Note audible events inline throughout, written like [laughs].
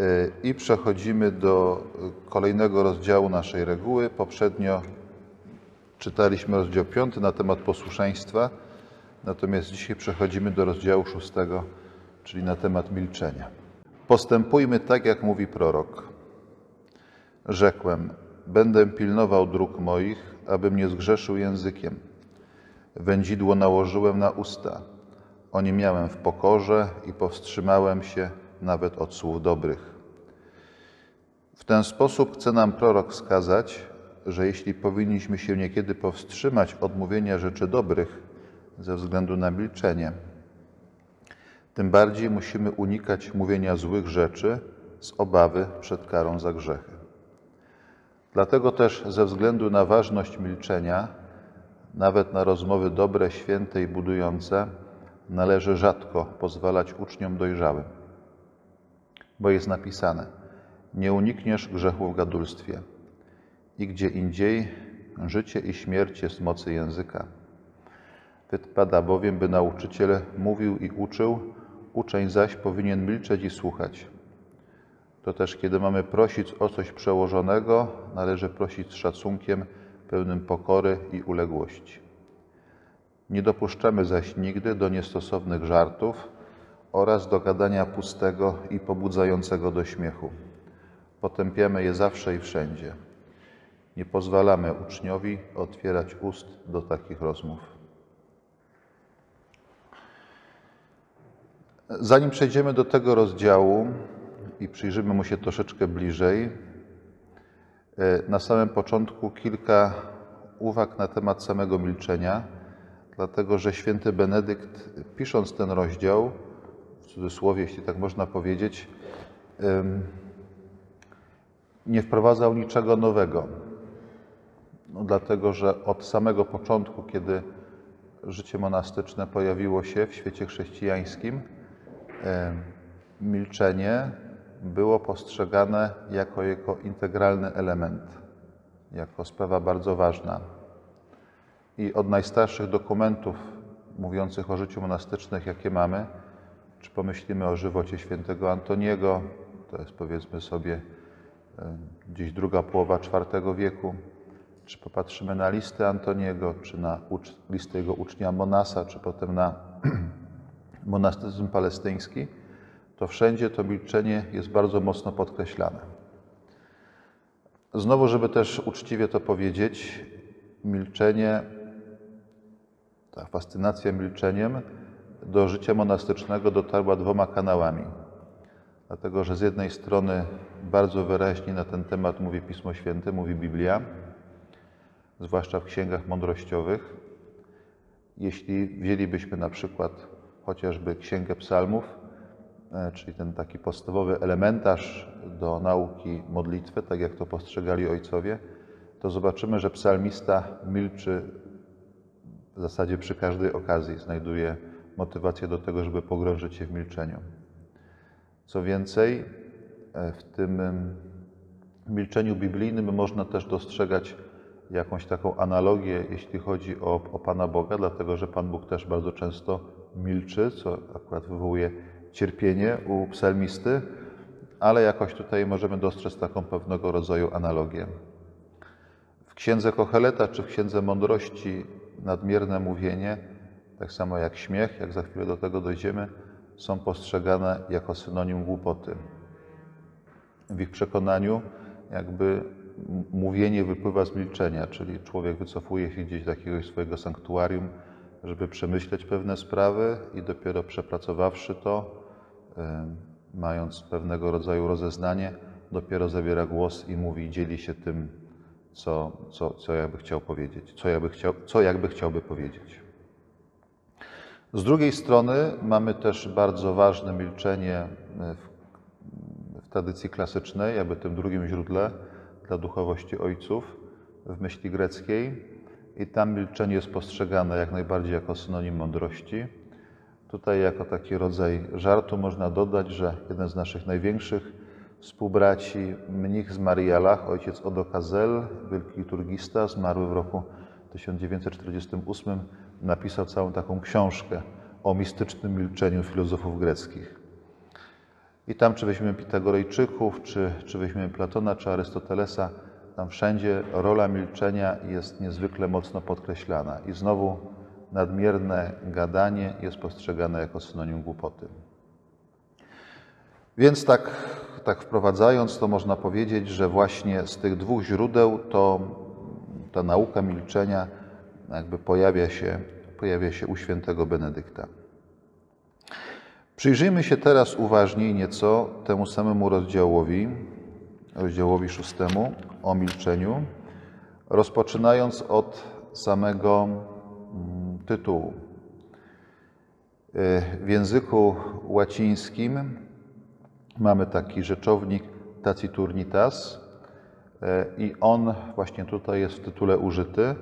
Y, I przechodzimy do kolejnego rozdziału naszej reguły. Poprzednio czytaliśmy rozdział 5 na temat posłuszeństwa, natomiast dzisiaj przechodzimy do rozdziału 6, czyli na temat milczenia. Postępujmy tak, jak mówi prorok. Rzekłem, będę pilnował dróg moich, abym nie zgrzeszył językiem. Wędzidło nałożyłem na usta. O nie miałem w pokorze i powstrzymałem się nawet od słów dobrych. W ten sposób chce nam prorok wskazać, że jeśli powinniśmy się niekiedy powstrzymać od mówienia rzeczy dobrych ze względu na milczenie, tym bardziej musimy unikać mówienia złych rzeczy z obawy przed karą za grzechy. Dlatego też ze względu na ważność milczenia, nawet na rozmowy dobre, święte i budujące, należy rzadko pozwalać uczniom dojrzałym. Bo jest napisane: Nie unikniesz grzechu w gadulstwie. I gdzie indziej życie i śmierć jest mocy języka. Wypada bowiem, by nauczyciel mówił i uczył, uczeń zaś powinien milczeć i słuchać. To też, kiedy mamy prosić o coś przełożonego, należy prosić z szacunkiem, pełnym pokory i uległości. Nie dopuszczamy zaś nigdy do niestosownych żartów oraz do gadania pustego i pobudzającego do śmiechu. Potępiamy je zawsze i wszędzie. Nie pozwalamy uczniowi otwierać ust do takich rozmów. Zanim przejdziemy do tego rozdziału i przyjrzymy mu się troszeczkę bliżej, e, na samym początku kilka uwag na temat samego milczenia, dlatego że święty Benedykt, pisząc ten rozdział, w cudzysłowie, jeśli tak można powiedzieć, nie wprowadzał niczego nowego. No, dlatego, że od samego początku, kiedy życie monastyczne pojawiło się w świecie chrześcijańskim, milczenie było postrzegane jako jego integralny element, jako sprawa bardzo ważna. I od najstarszych dokumentów mówiących o życiu monastycznych, jakie mamy, czy pomyślimy o żywocie świętego Antoniego, to jest powiedzmy sobie gdzieś druga połowa IV wieku, czy popatrzymy na listę Antoniego, czy na listę jego ucznia Monasa, czy potem na [clears throat] monastyzm palestyński, to wszędzie to milczenie jest bardzo mocno podkreślane. Znowu, żeby też uczciwie to powiedzieć, milczenie, ta fascynacja milczeniem do życia monastycznego dotarła dwoma kanałami. Dlatego, że z jednej strony bardzo wyraźnie na ten temat mówi Pismo Święte, mówi Biblia, zwłaszcza w księgach mądrościowych. Jeśli wzięlibyśmy na przykład chociażby Księgę Psalmów, e, czyli ten taki podstawowy elementarz do nauki modlitwy, tak jak to postrzegali ojcowie, to zobaczymy, że psalmista milczy w zasadzie przy każdej okazji, znajduje motywację do tego, żeby pogrążyć się w milczeniu. Co więcej, e, w tym milczeniu biblijnym można też dostrzegać jakąś taką analogię, jeśli chodzi o, o Pana Boga, dlatego że Pan Bóg też bardzo często milczy, co akurat wywołuje cierpienie u psalmisty, ale jakoś tutaj możemy dostrzec taką pewnego rodzaju analogię. W księdze Kocheleta czy w księdze Mądrości nadmierne mówienie, tak samo jak śmiech, jak za chwilę do tego dojdziemy, są postrzegane jako synonim głupoty. W ich przekonaniu, jakby mówienie wypływa z milczenia, czyli człowiek wycofuje się gdzieś do jakiegoś swojego sanktuarium, żeby przemyśleć pewne sprawy i dopiero przepracowawszy to, mając pewnego rodzaju rozeznanie, dopiero zabiera głos i mówi, dzieli się tym, co, co, co jakby chciał powiedzieć, co jakby, chciał, co jakby chciałby powiedzieć. Z drugiej strony mamy też bardzo ważne milczenie w, w tradycji klasycznej, jakby tym drugim źródle dla duchowości ojców w myśli greckiej i tam milczenie jest postrzegane jak najbardziej jako synonim mądrości. Tutaj jako taki rodzaj żartu można dodać, że jeden z naszych największych współbraci, mnich z Marialach, ojciec Odokazel, wielki liturgista, zmarły w roku 1948, napisał całą taką książkę o mistycznym milczeniu filozofów greckich. I tam, czy weźmiemy Pitagorejczyków, czy, czy weźmiemy Platona, czy Arystotelesa, tam wszędzie rola milczenia jest niezwykle mocno podkreślana. I znowu nadmierne gadanie jest postrzegane jako synonim głupoty. Więc tak, tak wprowadzając, to można powiedzieć, że właśnie z tych dwóch źródeł to ta nauka milczenia jakby pojawia się, pojawia się u świętego Benedykta. Przyjrzyjmy się teraz uważniej nieco temu samemu rozdziałowi, rozdziałowi szóstemu o milczeniu, rozpoczynając od samego mm, tytułu. W języku łacińskim mamy taki rzeczownik taciturnitas i on właśnie tutaj jest w tytule użyty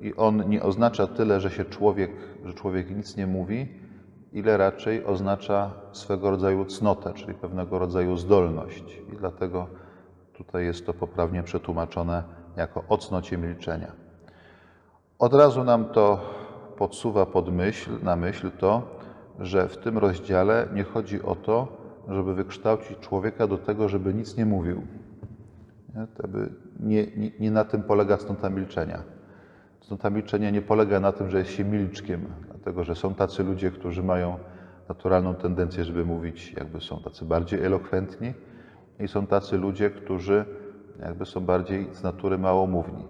i on nie oznacza tyle, że się człowiek, że człowiek nic nie mówi, ile raczej oznacza swego rodzaju cnotę, czyli pewnego rodzaju zdolność. I dlatego tutaj jest to poprawnie przetłumaczone jako o cnocie milczenia. Od razu nam to podsuwa pod myśl, na myśl to, że w tym rozdziale nie chodzi o to, żeby wykształcić człowieka do tego, żeby nic nie mówił. Nie, nie, nie na tym polega cnota milczenia. Cnota milczenia nie polega na tym, że jest się milczkiem, dlatego że są tacy ludzie, którzy mają naturalną tendencję, żeby mówić, jakby są tacy bardziej elokwentni, i są tacy ludzie, którzy jakby są bardziej z natury małomówni.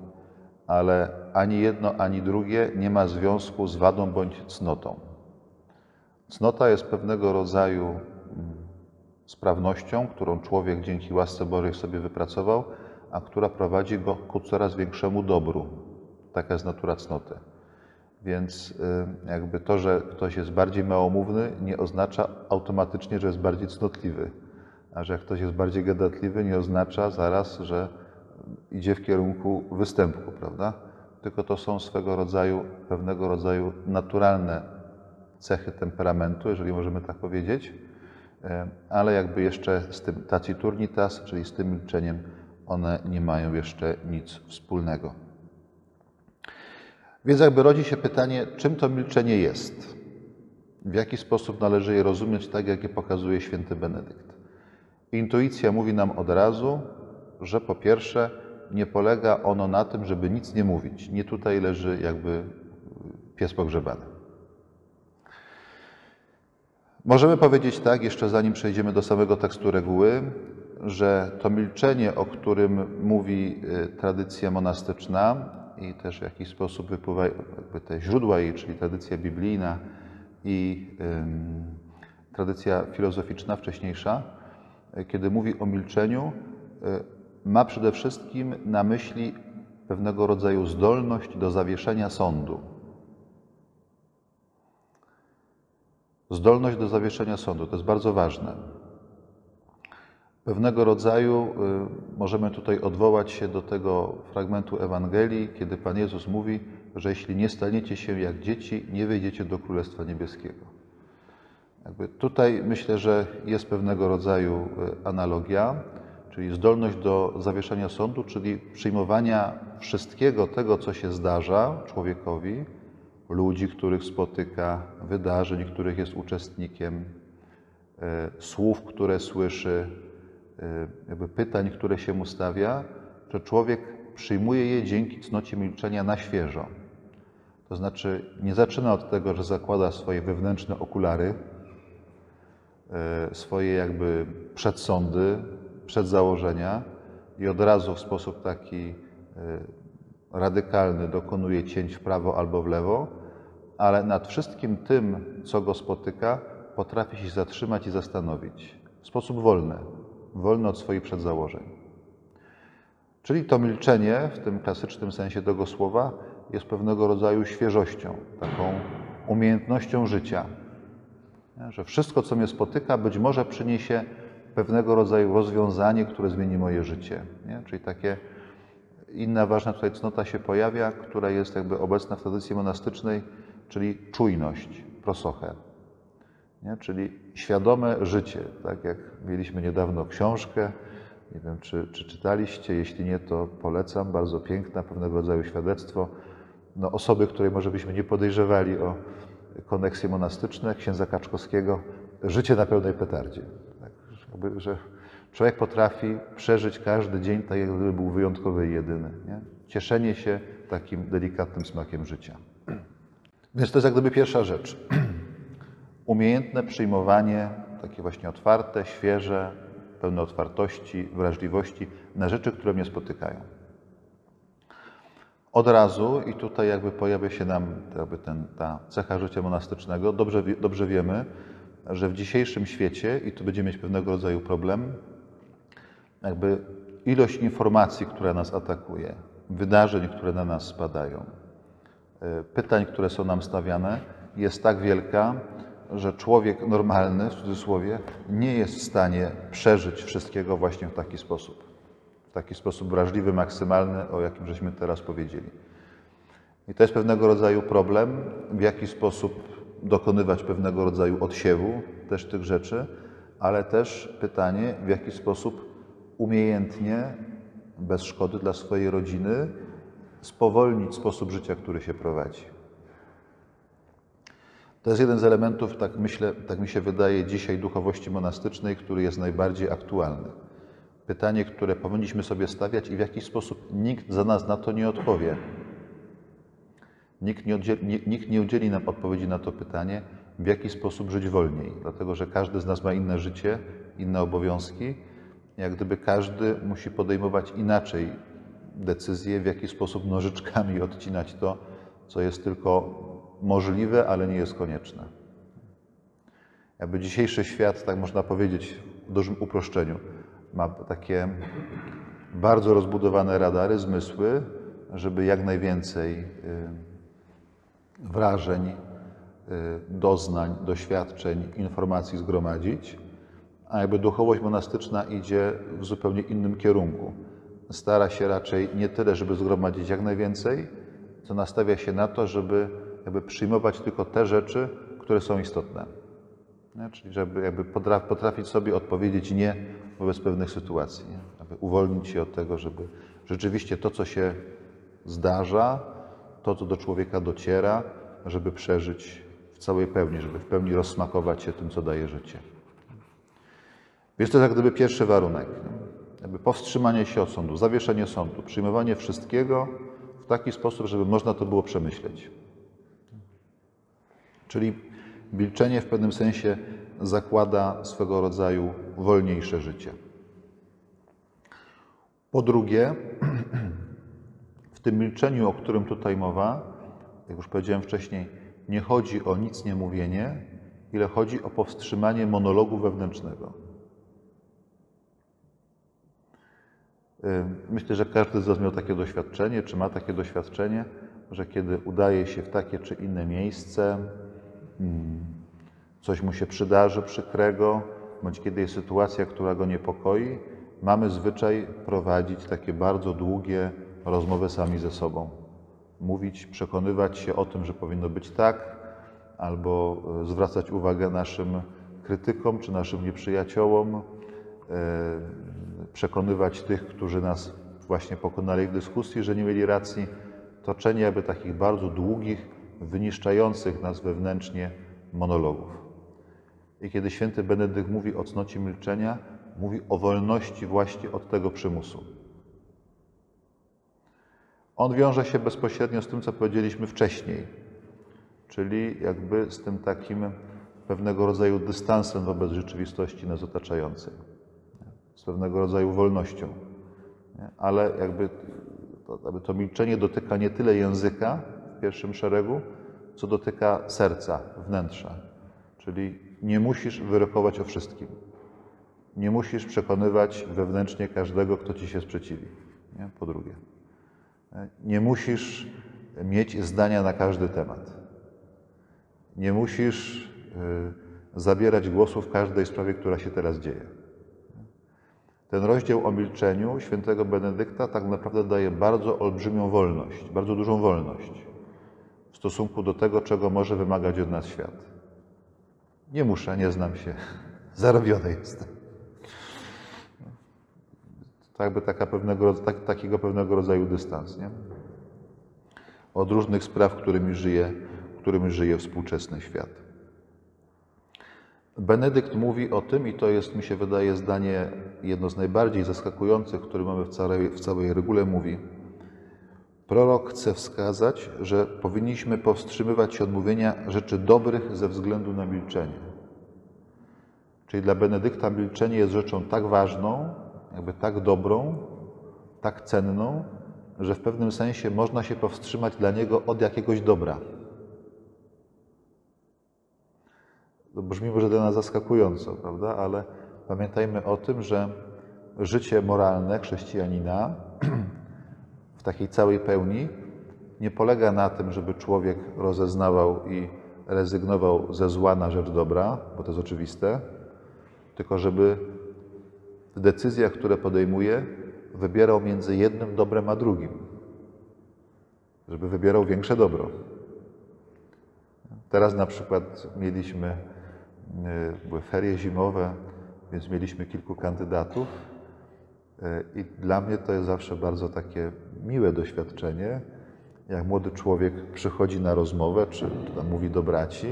Ale ani jedno, ani drugie nie ma związku z wadą bądź cnotą. Cnota jest pewnego rodzaju mm, sprawnością, którą człowiek dzięki łasce Bożej sobie wypracował, a która prowadzi go ku coraz większemu dobru. Taka jest natura cnoty. Więc y, jakby to, że ktoś jest bardziej małomówny, nie oznacza automatycznie, że jest bardziej cnotliwy. A że ktoś jest bardziej gadatliwy, nie oznacza zaraz, że idzie w kierunku występu, prawda? Tylko to są swego rodzaju, pewnego rodzaju naturalne cechy temperamentu, jeżeli możemy tak powiedzieć, e, ale jakby jeszcze z tym taciturnitas, czyli z tym milczeniem, one nie mają jeszcze nic wspólnego. Więc jakby rodzi się pytanie, czym to milczenie jest? W jaki sposób należy je rozumieć, tak jak je pokazuje święty Benedykt? Intuicja mówi nam od razu, że po pierwsze nie polega ono na tym, żeby nic nie mówić. Nie tutaj leży jakby pies pogrzebany. Możemy powiedzieć tak, jeszcze zanim przejdziemy do samego tekstu reguły, że to milczenie, o którym mówi y, tradycja monastyczna i też w jakiś sposób wypływa jakby te źródła jej, czyli tradycja biblijna i tradycja filozoficzna wcześniejsza, kiedy mówi o milczeniu, y, ma przede wszystkim na myśli pewnego rodzaju zdolność do zawieszenia sądu. Zdolność do zawieszenia sądu to jest bardzo ważne. Pewnego rodzaju y, możemy tutaj odwołać się do tego fragmentu Ewangelii, kiedy Pan Jezus mówi, że jeśli nie staniecie się jak dzieci, nie wejdziecie do Królestwa Niebieskiego. Jakby tutaj myślę, że jest pewnego rodzaju e, analogia, czyli zdolność do zawieszenia sądu, czyli przyjmowania wszystkiego tego, co się zdarza człowiekowi, ludzi, których spotyka, wydarzeń, których jest uczestnikiem, e, słów, które słyszy, jakby pytań, które się mu stawia, że człowiek przyjmuje je dzięki cnocie milczenia na świeżo. To znaczy nie zaczyna od tego, że zakłada swoje wewnętrzne okulary, E, swoje jakby przedsądy, przedzałożenia i od razu w sposób taki e, radykalny dokonuje cięć w prawo albo w lewo, ale nad wszystkim tym, co go spotyka, potrafi się zatrzymać i zastanowić w sposób wolny, wolny od swoich przedzałożeń. Czyli to milczenie, w tym klasycznym sensie tego słowa, jest pewnego rodzaju świeżością, taką umiejętnością życia że wszystko, co mnie spotyka, być może przyniesie pewnego rodzaju rozwiązanie, które zmieni moje życie. Czyli takie inna ważna tutaj cnota się pojawia, która jest jakby obecna w tradycji monastycznej, czyli czujność, prosochę. Nie? Czyli świadome życie, tak jak mieliśmy niedawno książkę, nie wiem, czy, czy czytaliście, jeśli nie, to polecam, bardzo piękna, pewnego rodzaju świadectwo no, osoby, której może byśmy nie podejrzewali o koneksje monastyczne księdza Kaczkowskiego, życie na pełnej petardzie. Tak, Jakby, że człowiek potrafi przeżyć każdy dzień tak, jak gdyby był wyjątkowy i jedyny. Nie? Cieszenie się takim delikatnym smakiem życia. Więc to jest jak gdyby pierwsza rzecz. Umiejętne przyjmowanie, takie właśnie otwarte, świeże, pełne otwartości, wrażliwości na rzeczy, które mnie spotykają. Od razu, i tutaj jakby pojawia się nam jakby ten, ta cecha życia monastycznego, dobrze, dobrze wiemy, że w dzisiejszym świecie, i tu będziemy mieć pewnego rodzaju problem, jakby ilość informacji, która nas atakuje, wydarzeń, które na nas spadają, y, pytań, które są nam stawiane, jest tak wielka, że człowiek normalny, w cudzysłowie, nie jest w stanie przeżyć wszystkiego właśnie w taki sposób. W taki sposób wrażliwy, maksymalny, o jakim żeśmy teraz powiedzieli. I to jest pewnego rodzaju problem, w jaki sposób dokonywać pewnego rodzaju odsiewu też tych rzeczy, ale też pytanie, w jaki sposób umiejętnie, bez szkody dla swojej rodziny, spowolnić sposób życia, który się prowadzi. To jest jeden z elementów, tak myślę, tak mi się wydaje, dzisiaj duchowości monastycznej, który jest najbardziej aktualny. Pytanie, które powinniśmy sobie stawiać i w jaki sposób nikt za nas na to nie odpowie. Nikt nie, oddzieli, nie, nikt nie udzieli nam odpowiedzi na to pytanie, w jaki sposób żyć wolniej, dlatego że każdy z nas ma inne życie, inne obowiązki. Jak gdyby każdy musi podejmować inaczej decyzje, w jaki sposób nożyczkami odcinać to, co jest tylko możliwe, ale nie jest konieczne. Jakby dzisiejszy świat, tak można powiedzieć w dużym uproszczeniu, ma takie bardzo rozbudowane radary, zmysły, żeby jak najwięcej y, wrażeń, y, doznań, doświadczeń, informacji zgromadzić, a jakby duchowość monastyczna idzie w zupełnie innym kierunku. Stara się raczej nie tyle, żeby zgromadzić jak najwięcej, co nastawia się na to, żeby jakby przyjmować tylko te rzeczy, które są istotne. Nie? Czyli żeby jakby potra- potrafić sobie odpowiedzieć nie wobec pewnych sytuacji. Nie? Aby uwolnić się od tego, żeby rzeczywiście to, co się zdarza, to, co do człowieka dociera, żeby przeżyć w całej pełni, żeby w pełni rozsmakować się tym, co daje życie. Więc to jest jak gdyby pierwszy warunek. Jakby powstrzymanie się od sądu, zawieszenie sądu, przyjmowanie wszystkiego w taki sposób, żeby można to było przemyśleć. Czyli milczenie w pewnym sensie zakłada swego rodzaju wolniejsze życie. Po drugie, [clears throat] w tym milczeniu, o którym tutaj mowa, jak już powiedziałem wcześniej, nie chodzi o nic nie mówienie, ile chodzi o powstrzymanie monologu wewnętrznego. Y, Myślę, że każdy z Was miał takie doświadczenie, czy ma takie doświadczenie, że kiedy udaje się w takie czy inne miejsce, coś mu się przydarzy przykrego, bądź kiedy jest sytuacja, która go niepokoi, mamy zwyczaj prowadzić takie bardzo długie rozmowy sami ze sobą. Mówić, przekonywać się o tym, że powinno być tak, albo e, zwracać uwagę naszym krytykom czy naszym nieprzyjaciołom, e, przekonywać tych, którzy nas właśnie pokonali w dyskusji, że nie mieli racji. Toczenie jakby takich bardzo długich, wyniszczających nas wewnętrznie monologów. I kiedy święty Benedykt mówi o cnocie milczenia, mówi o wolności właśnie od tego przymusu. On wiąże się bezpośrednio z tym, co powiedzieliśmy wcześniej, czyli jakby z tym takim pewnego rodzaju dystansem wobec rzeczywistości nas otaczającej, z pewnego rodzaju wolnością. Ale jakby to, jakby to milczenie dotyka nie tyle języka w pierwszym szeregu, co dotyka serca, wnętrza. Czyli nie musisz wyrokować o wszystkim. Nie musisz przekonywać wewnętrznie każdego, kto ci się sprzeciwi. Nie? Po drugie. Nie musisz mieć zdania na każdy temat. Nie musisz y, zabierać głosu w każdej sprawie, która się teraz dzieje. Ten rozdział o milczeniu świętego Benedykta tak naprawdę daje bardzo olbrzymią wolność, bardzo dużą wolność w stosunku do tego, czego może wymagać od nas świat. Nie muszę, nie znam się, [laughs] zarobiony jestem. To jakby taka pewnego, tak, takiego pewnego rodzaju dystans, nie? Od różnych spraw, którymi żyje, którymi żyje współczesny świat. Benedykt mówi o tym, i to jest, mi się wydaje, zdanie jedno z najbardziej zaskakujących, które mamy w całej, w całej regule, mówi Prorok chce wskazać, że powinniśmy powstrzymywać się od mówienia rzeczy dobrych ze względu na milczenie. Czyli dla Benedykta milczenie jest rzeczą tak ważną, jakby tak dobrą, tak cenną, że w pewnym sensie można się powstrzymać dla niego od jakiegoś dobra. To brzmi może dla nas zaskakująco, prawda? Ale pamiętajmy o tym, że życie moralne chrześcijanina [clears throat] w takiej całej pełni nie polega na tym, żeby człowiek rozeznawał i rezygnował ze zła na rzecz dobra, bo to jest oczywiste, tylko żeby w decyzjach, które podejmuje, wybierał między jednym dobrem a drugim. Żeby wybierał większe dobro. Teraz na przykład mieliśmy, y, były ferie zimowe, więc mieliśmy kilku kandydatów i dla mnie to jest zawsze bardzo takie miłe doświadczenie, jak młody człowiek przychodzi na rozmowę, czy, czy mówi do braci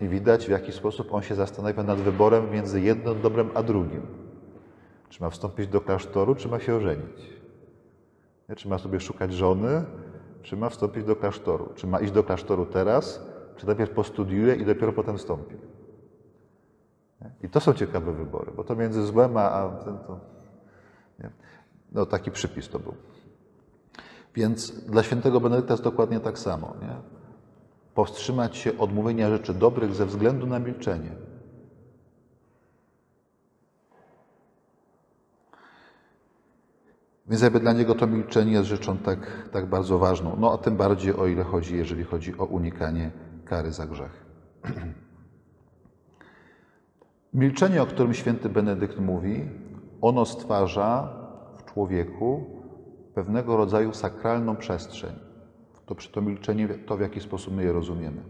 i widać w jaki sposób on się zastanawia nad wyborem między jednym dobrem a drugim. Czy ma wstąpić do klasztoru, czy ma się ożenić? Czy ma sobie szukać żony, czy ma wstąpić do klasztoru? Czy ma iść do klasztoru teraz, czy najpierw postudiuje i dopiero potem wstąpi? I to są ciekawe wybory, bo to między złem a, a ten to. Nie? No taki przypis to był. Więc dla świętego Benedykta jest dokładnie tak samo. Nie? Powstrzymać się od mówienia rzeczy dobrych ze względu na milczenie. Więc jakby dla niego to milczenie jest rzeczą tak, tak bardzo ważną. No a tym bardziej o ile chodzi, jeżeli chodzi o unikanie kary za grzech. [clears throat] Milczenie, o którym święty Benedykt mówi, ono stwarza w człowieku pewnego rodzaju sakralną przestrzeń. To to milczenie, to w jaki sposób my je rozumiemy.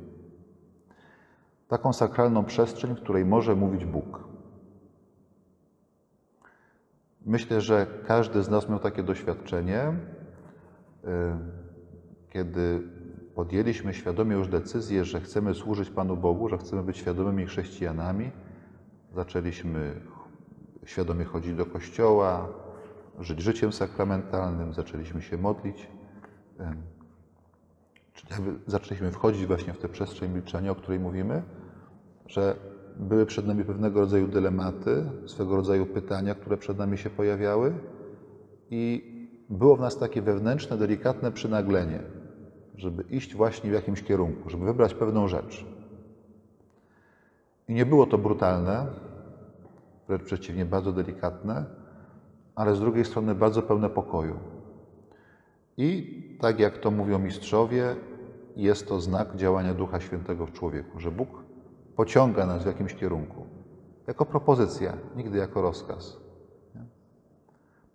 Taką sakralną przestrzeń, w której może mówić Bóg. Myślę, że każdy z nas miał takie doświadczenie, y, kiedy podjęliśmy świadomie już decyzję, że chcemy służyć Panu Bogu, że chcemy być świadomymi chrześcijanami. Zaczęliśmy świadomie chodzić do kościoła, żyć życiem sakramentalnym, zaczęliśmy się modlić. Czyli zaczęliśmy wchodzić właśnie w tę przestrzeń milczenia, o której mówimy, że były przed nami pewnego rodzaju dylematy, swego rodzaju pytania, które przed nami się pojawiały i było w nas takie wewnętrzne, delikatne przynaglenie, żeby iść właśnie w jakimś kierunku, żeby wybrać pewną rzecz. I nie było to brutalne, wręcz przeciwnie, bardzo delikatne, ale z drugiej strony bardzo pełne pokoju. I tak jak to mówią mistrzowie, jest to znak działania Ducha Świętego w człowieku, że Bóg pociąga nas w jakimś kierunku. Jako propozycja, nigdy jako rozkaz.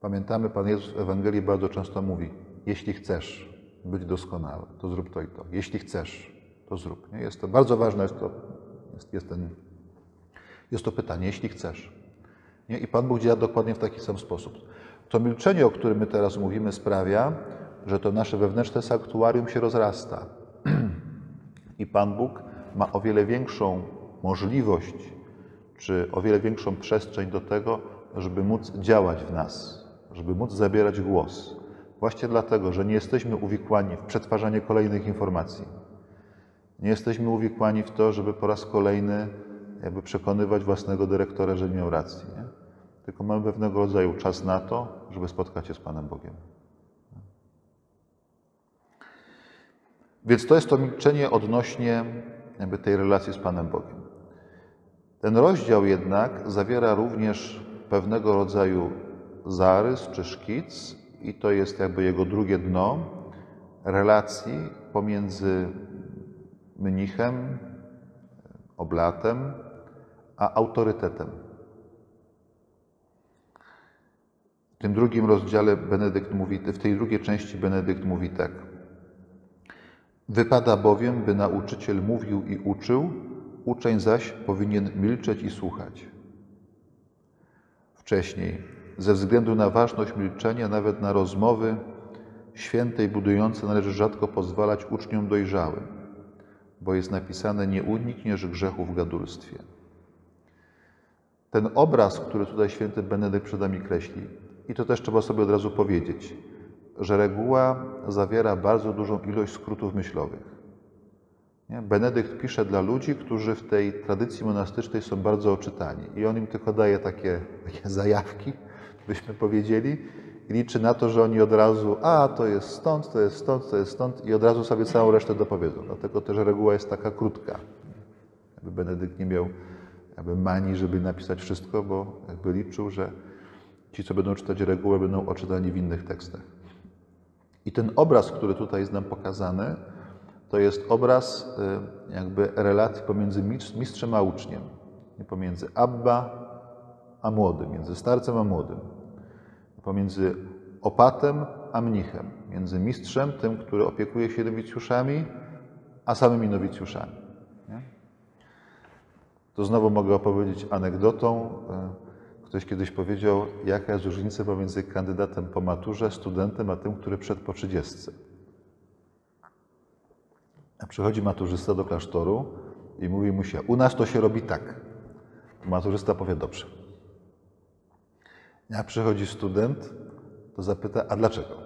Pamiętamy, Pan Jezus w Ewangelii bardzo często mówi: Jeśli chcesz być doskonały, to zrób to i to. Jeśli chcesz, to zrób. Jest to bardzo ważne, jest to, jest, jest, ten, jest to pytanie, jeśli chcesz. Nie? I Pan Bóg działa dokładnie w taki sam sposób. To milczenie, o którym my teraz mówimy, sprawia, że to nasze wewnętrzne sanktuarium się rozrasta. [clears throat] I Pan Bóg ma o wiele większą możliwość, czy o wiele większą przestrzeń do tego, żeby móc działać w nas, żeby móc zabierać głos. Właśnie dlatego, że nie jesteśmy uwikłani w przetwarzanie kolejnych informacji. Nie jesteśmy uwikłani w to, żeby po raz kolejny jakby przekonywać własnego dyrektora, że miał racji. Nie? Tylko mamy pewnego rodzaju czas na to, żeby spotkać się z Panem Bogiem. Więc to jest to milczenie odnośnie jakby tej relacji z Panem Bogiem. Ten rozdział jednak zawiera również pewnego rodzaju zarys czy szkic, i to jest jakby jego drugie dno relacji pomiędzy mnichem, oblatem, a autorytetem. W tym drugim rozdziale Benedykt mówi, w tej drugiej części Benedykt mówi tak. Wypada bowiem, by nauczyciel mówił i uczył, uczeń zaś powinien milczeć i słuchać. Wcześniej, ze względu na ważność milczenia, nawet na rozmowy święte i budujące należy rzadko pozwalać uczniom dojrzałym, bo jest napisane: Nie unikniesz grzechu w gadulstwie. Ten obraz, który tutaj święty Benedykt przed nami kreśli, i to też trzeba sobie od razu powiedzieć, że reguła zawiera bardzo dużą ilość skrótów myślowych. Nie? Benedykt pisze dla ludzi, którzy w tej tradycji monastycznej są bardzo oczytani i on im tylko daje takie, takie zajawki, byśmy powiedzieli, i liczy na to, że oni od razu, a to jest stąd, to jest stąd, to jest stąd i od razu sobie całą resztę dopowiedzą. Dlatego też reguła jest taka krótka. Jakby Benedykt nie miał jakby manii, żeby napisać wszystko, bo jakby liczył, że ci, co będą czytać regułę, będą oczytani w innych tekstach. I ten obraz, który tutaj jest nam pokazany, to jest obraz y, jakby relacji pomiędzy mistrz- mistrzem a uczniem. Nie pomiędzy Abba a młodym, między starcem a młodym. Pomiędzy opatem a mnichem. Między mistrzem, tym, który opiekuje się nowicjuszami, a samymi nowicjuszami. To znowu mogę opowiedzieć anegdotą. Y, Ktoś kiedyś powiedział, jaka jest różnica pomiędzy kandydatem po maturze, studentem, a tym, który przed po trzydziestce. A Przychodzi maturzysta do klasztoru i mówi mu się, u nas to się robi tak. Maturzysta powie, dobrze. Jak przychodzi student, to zapyta, a dlaczego?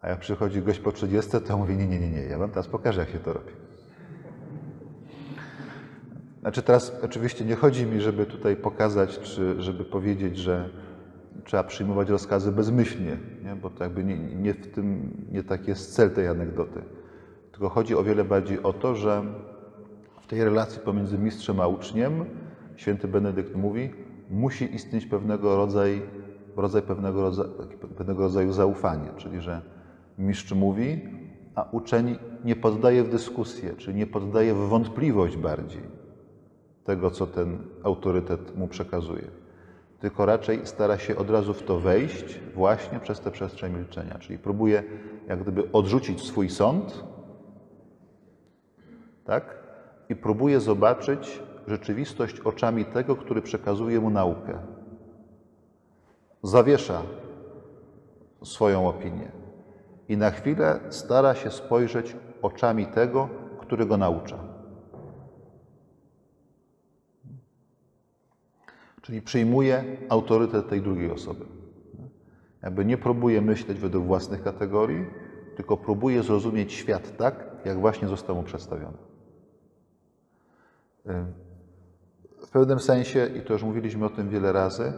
A jak przychodzi gość po 30, to mówi, nie, nie, nie, nie, ja wam teraz pokażę, jak się to robi. Znaczy teraz oczywiście nie chodzi mi, żeby tutaj pokazać, czy żeby powiedzieć, że trzeba przyjmować rozkazy bezmyślnie, nie? bo to jakby nie, nie w tym, nie tak jest cel tej anegdoty. Tylko chodzi o wiele bardziej o to, że w tej relacji pomiędzy mistrzem a uczniem, święty Benedykt mówi, musi istnieć pewnego rodzaju, rodzaj pewnego, rodzaju, pewnego rodzaju zaufanie, czyli że mistrz mówi, a uczeń nie poddaje w dyskusję, czyli nie poddaje w wątpliwość bardziej tego, co ten autorytet mu przekazuje. Tylko raczej stara się od razu w to wejść właśnie przez tę przestrzeń milczenia, czyli próbuje jak gdyby odrzucić swój sąd, tak? I próbuje zobaczyć rzeczywistość oczami tego, który przekazuje mu naukę. Zawiesza swoją opinię i na chwilę stara się spojrzeć oczami tego, który go naucza. Czyli przyjmuje autorytet tej drugiej osoby. Jakby nie próbuje myśleć według własnych kategorii, tylko próbuje zrozumieć świat tak, jak właśnie został mu przedstawiony. W pewnym sensie, i to już mówiliśmy o tym wiele razy,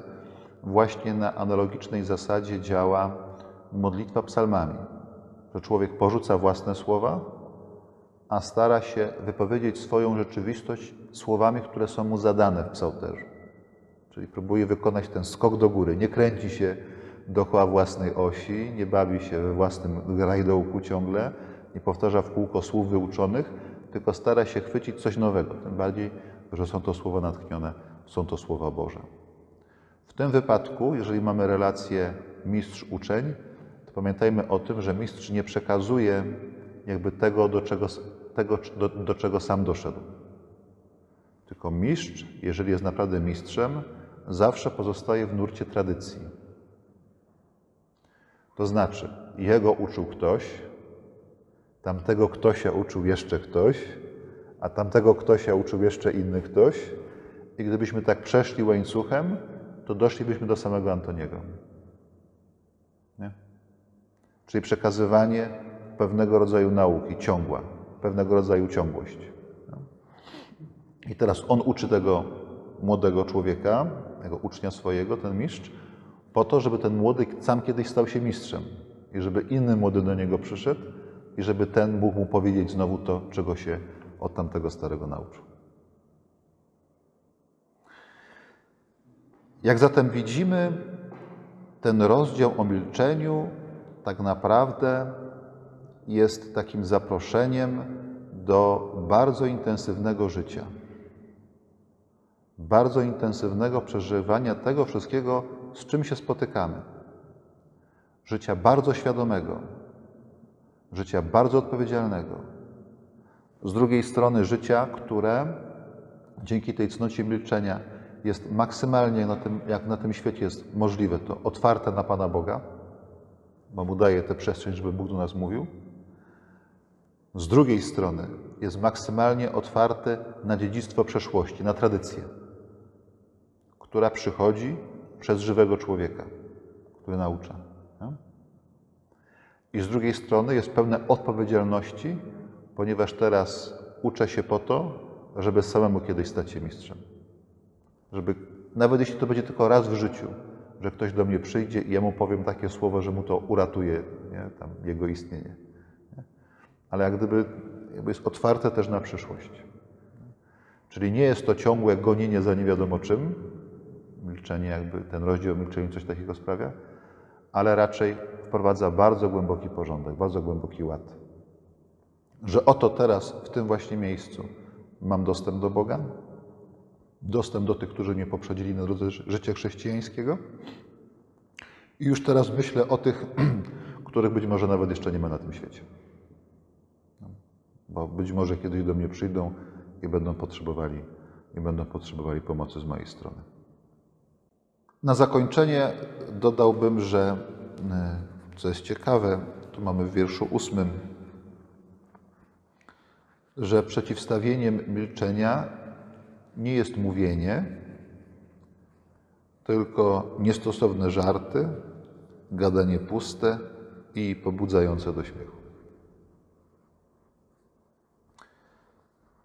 właśnie na analogicznej zasadzie działa modlitwa psalmami, że człowiek porzuca własne słowa, a stara się wypowiedzieć swoją rzeczywistość słowami, które są mu zadane w psałterzu. Czyli próbuje wykonać ten skok do góry. Nie kręci się dookoła własnej osi, nie bawi się we własnym grajdołku ciągle, nie powtarza w kółko słów wyuczonych, tylko stara się chwycić coś nowego. Tym bardziej, że są to słowa natchnione, są to słowa Boże. W tym wypadku, jeżeli mamy relację mistrz-uczeń, to pamiętajmy o tym, że mistrz nie przekazuje jakby tego, do czego, tego, do, do czego sam doszedł. Tylko mistrz, jeżeli jest naprawdę mistrzem, zawsze pozostaje w nurcie tradycji. To znaczy, jego uczył ktoś, tamtego ktośa uczył jeszcze ktoś, a tamtego ktośa uczył jeszcze inny ktoś. I gdybyśmy tak przeszli łańcuchem, to doszlibyśmy do samego Antoniego. Nie? Czyli przekazywanie pewnego rodzaju nauki, ciągła, pewnego rodzaju ciągłość. I teraz on uczy tego młodego człowieka, tego ucznia swojego, ten mistrz, po to, żeby ten młody sam kiedyś stał się mistrzem i żeby inny młody do niego przyszedł i żeby ten mógł mu powiedzieć znowu to, czego się od tamtego starego nauczył. Jak zatem widzimy, ten rozdział o milczeniu tak naprawdę jest takim zaproszeniem do bardzo intensywnego życia bardzo intensywnego przeżywania tego wszystkiego, z czym się spotykamy. Życia bardzo świadomego, życia bardzo odpowiedzialnego. Z drugiej strony życia, które dzięki tej cnocie milczenia jest maksymalnie na tym, jak na tym świecie jest możliwe, to otwarte na Pana Boga, bo mu daje tę przestrzeń, żeby Bóg do nas mówił. Z drugiej strony jest maksymalnie otwarty na dziedzictwo przeszłości, na tradycję. Która przychodzi przez żywego człowieka, który naucza. I z drugiej strony jest pełne odpowiedzialności, ponieważ teraz uczę się po to, żeby samemu kiedyś stać się mistrzem. Żeby, nawet jeśli to będzie tylko raz w życiu, że ktoś do mnie przyjdzie i ja mu powiem takie słowo, że mu to uratuje nie? Tam jego istnienie. Nie? Ale jak gdyby jest otwarte też na przyszłość. Czyli nie jest to ciągłe gonienie za nie wiadomo czym, milczenie jakby, ten rozdział o milczeniu coś takiego sprawia, ale raczej wprowadza bardzo głęboki porządek, bardzo głęboki ład. Że oto teraz, w tym właśnie miejscu, mam dostęp do Boga, dostęp do tych, którzy mnie poprzedzili na drodze ży- życia chrześcijańskiego i już teraz myślę o tych, [clears throat] których być może nawet jeszcze nie ma na tym świecie. Bo być może kiedyś do mnie przyjdą i będą potrzebowali, i będą potrzebowali pomocy z mojej strony. Na zakończenie dodałbym, że e, co jest ciekawe, tu mamy w wierszu ósmym, że przeciwstawieniem milczenia nie jest mówienie, tylko niestosowne żarty, gadanie puste i pobudzające do śmiechu.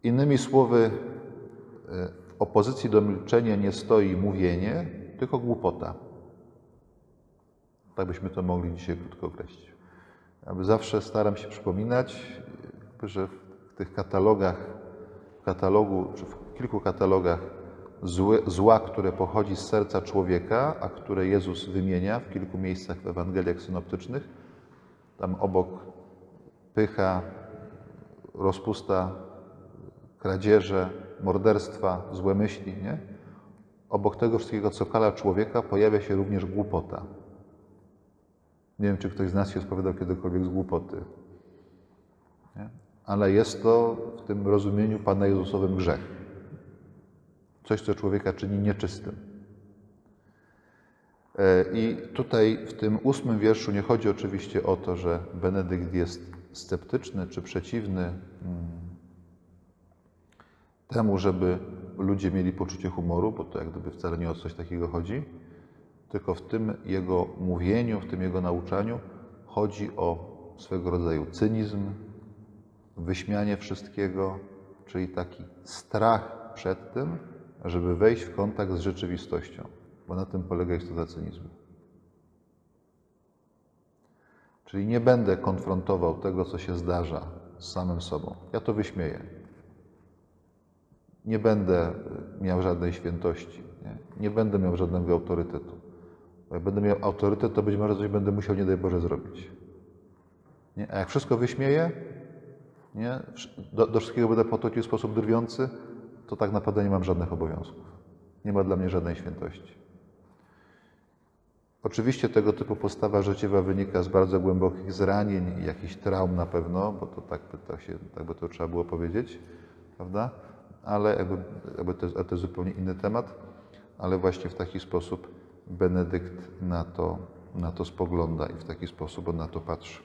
Innymi słowy, e, w opozycji do milczenia nie stoi mówienie, tylko głupota. Tak byśmy to mogli dzisiaj krótko określić. Aby zawsze staram się przypominać, że w tych katalogach, w katalogu, czy w kilku katalogach zły, zła, które pochodzi z serca człowieka, a które Jezus wymienia w kilku miejscach w Ewangeliach synoptycznych, tam obok pycha, rozpusta, kradzieże, morderstwa, złe myśli, nie? Obok tego wszystkiego, co kala człowieka, pojawia się również głupota. Nie wiem, czy ktoś z nas się spowiadał kiedykolwiek z głupoty. Nie? Ale jest to w tym rozumieniu Pana Jezusowym grzech. Coś, co człowieka czyni nieczystym. E, I tutaj w tym ósmym wierszu nie chodzi oczywiście o to, że Benedykt jest sceptyczny czy przeciwny mm, temu, żeby ludzie mieli poczucie humoru, bo to jak gdyby wcale nie o coś takiego chodzi, tylko w tym jego mówieniu, w tym jego nauczaniu chodzi o swego rodzaju cynizm, wyśmianie wszystkiego, czyli taki strach przed tym, żeby wejść w kontakt z rzeczywistością, bo na tym polega istota cynizmu. Czyli nie będę konfrontował tego, co się zdarza z samym sobą. Ja to wyśmieję. Nie będę miał żadnej świętości. Nie, nie będę miał żadnego autorytetu. Bo jak będę miał autorytet, to być może coś będę musiał, nie daj Boże, zrobić. Nie? A jak wszystko wyśmieję, nie? Do, do wszystkiego będę podchodził w sposób drwiący, to tak naprawdę nie mam żadnych obowiązków. Nie ma dla mnie żadnej świętości. Oczywiście tego typu postawa życiowa wynika z bardzo głębokich zranień i jakichś traum na pewno, bo to tak by się, tak by to trzeba było powiedzieć, prawda? Ale jakby, jakby to, jest- to jest zupełnie inny temat, ale właśnie w taki sposób Benedykt na to, na to spogląda i w taki sposób on na to patrzy.